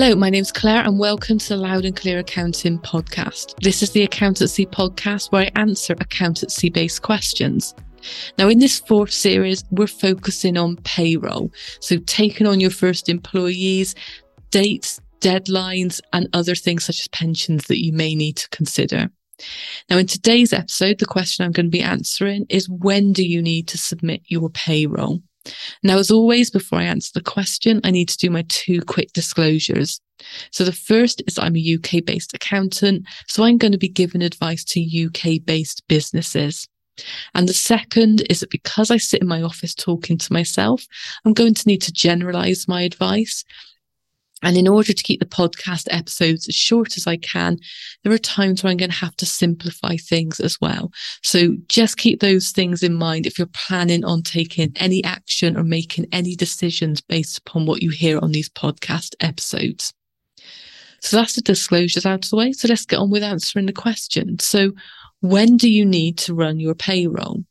Hello, my name's Claire, and welcome to the Loud and Clear Accounting podcast. This is the accountancy podcast where I answer accountancy based questions. Now, in this fourth series, we're focusing on payroll. So, taking on your first employees, dates, deadlines, and other things such as pensions that you may need to consider. Now, in today's episode, the question I'm going to be answering is when do you need to submit your payroll? Now, as always, before I answer the question, I need to do my two quick disclosures. So the first is I'm a UK based accountant, so I'm going to be giving advice to UK based businesses. And the second is that because I sit in my office talking to myself, I'm going to need to generalize my advice. And in order to keep the podcast episodes as short as I can, there are times where I'm going to have to simplify things as well. So just keep those things in mind if you're planning on taking any action or making any decisions based upon what you hear on these podcast episodes. So that's the disclosures out of the way. So let's get on with answering the question. So when do you need to run your payroll?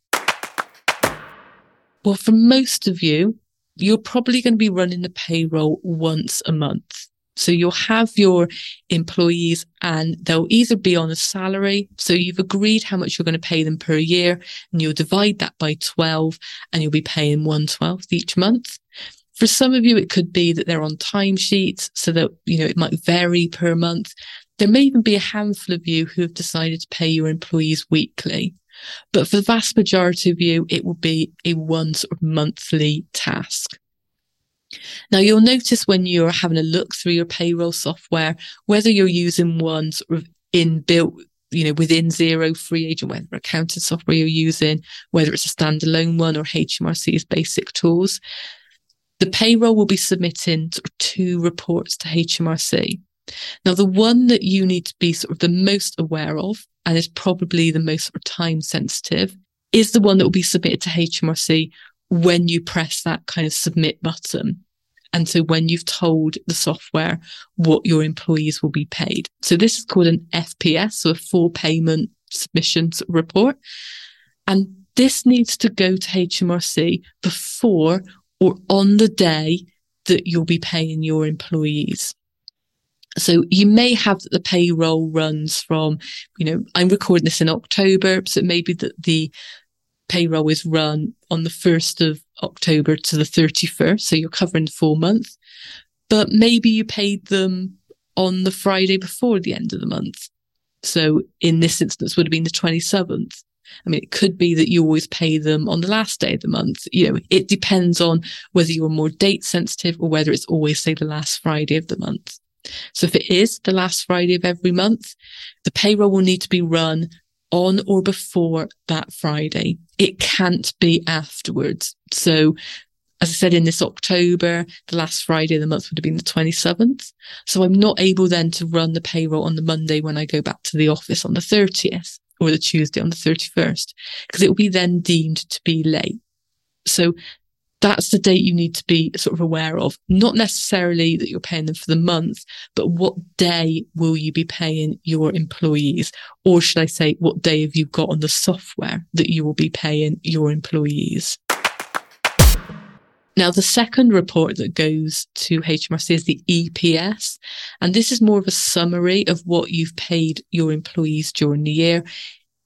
Well, for most of you, you're probably going to be running the payroll once a month. So you'll have your employees and they'll either be on a salary. So you've agreed how much you're going to pay them per year and you'll divide that by 12 and you'll be paying 1 12th each month. For some of you, it could be that they're on timesheets so that, you know, it might vary per month. There may even be a handful of you who have decided to pay your employees weekly. But for the vast majority of you, it will be a once or monthly task. Now you'll notice when you're having a look through your payroll software, whether you're using one sort of inbuilt, you know, within Xero free agent, whether accounting software you're using, whether it's a standalone one or HMRC's basic tools, the payroll will be submitting two reports to HMRC. Now, the one that you need to be sort of the most aware of and is probably the most time sensitive is the one that will be submitted to HMRC when you press that kind of submit button. And so when you've told the software what your employees will be paid. So this is called an FPS, so a full payment submissions report. And this needs to go to HMRC before or on the day that you'll be paying your employees. So you may have that the payroll runs from, you know, I'm recording this in October, so maybe that the payroll is run on the 1st of October to the 31st. So you're covering the full month, but maybe you paid them on the Friday before the end of the month. So in this instance would have been the 27th. I mean, it could be that you always pay them on the last day of the month. You know, it depends on whether you're more date sensitive or whether it's always say the last Friday of the month. So if it is the last Friday of every month, the payroll will need to be run on or before that Friday. It can't be afterwards. So as I said, in this October, the last Friday of the month would have been the 27th. So I'm not able then to run the payroll on the Monday when I go back to the office on the 30th or the Tuesday on the 31st, because it will be then deemed to be late. So that's the date you need to be sort of aware of. Not necessarily that you're paying them for the month, but what day will you be paying your employees? Or should I say, what day have you got on the software that you will be paying your employees? Now, the second report that goes to HMRC is the EPS. And this is more of a summary of what you've paid your employees during the year.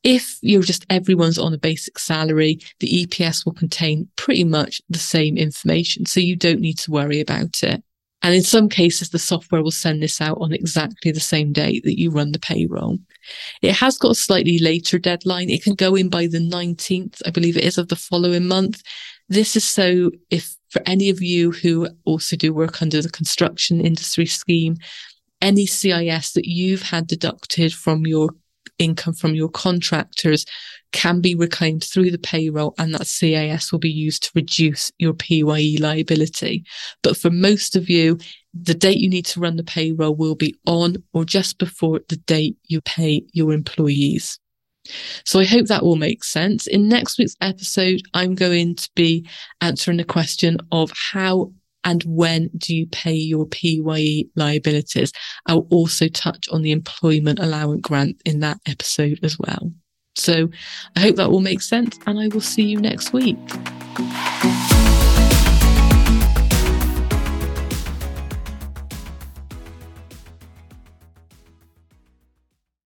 If you're just everyone's on a basic salary, the EPS will contain pretty much the same information. So you don't need to worry about it. And in some cases, the software will send this out on exactly the same date that you run the payroll. It has got a slightly later deadline. It can go in by the 19th, I believe it is, of the following month. This is so if for any of you who also do work under the construction industry scheme, any CIS that you've had deducted from your income from your contractors can be reclaimed through the payroll and that CIS will be used to reduce your PAYE liability. But for most of you, the date you need to run the payroll will be on or just before the date you pay your employees. So I hope that all makes sense. In next week's episode, I'm going to be answering the question of how and when do you pay your PAYE liabilities? I'll also touch on the employment allowance grant in that episode as well. So I hope that all makes sense and I will see you next week.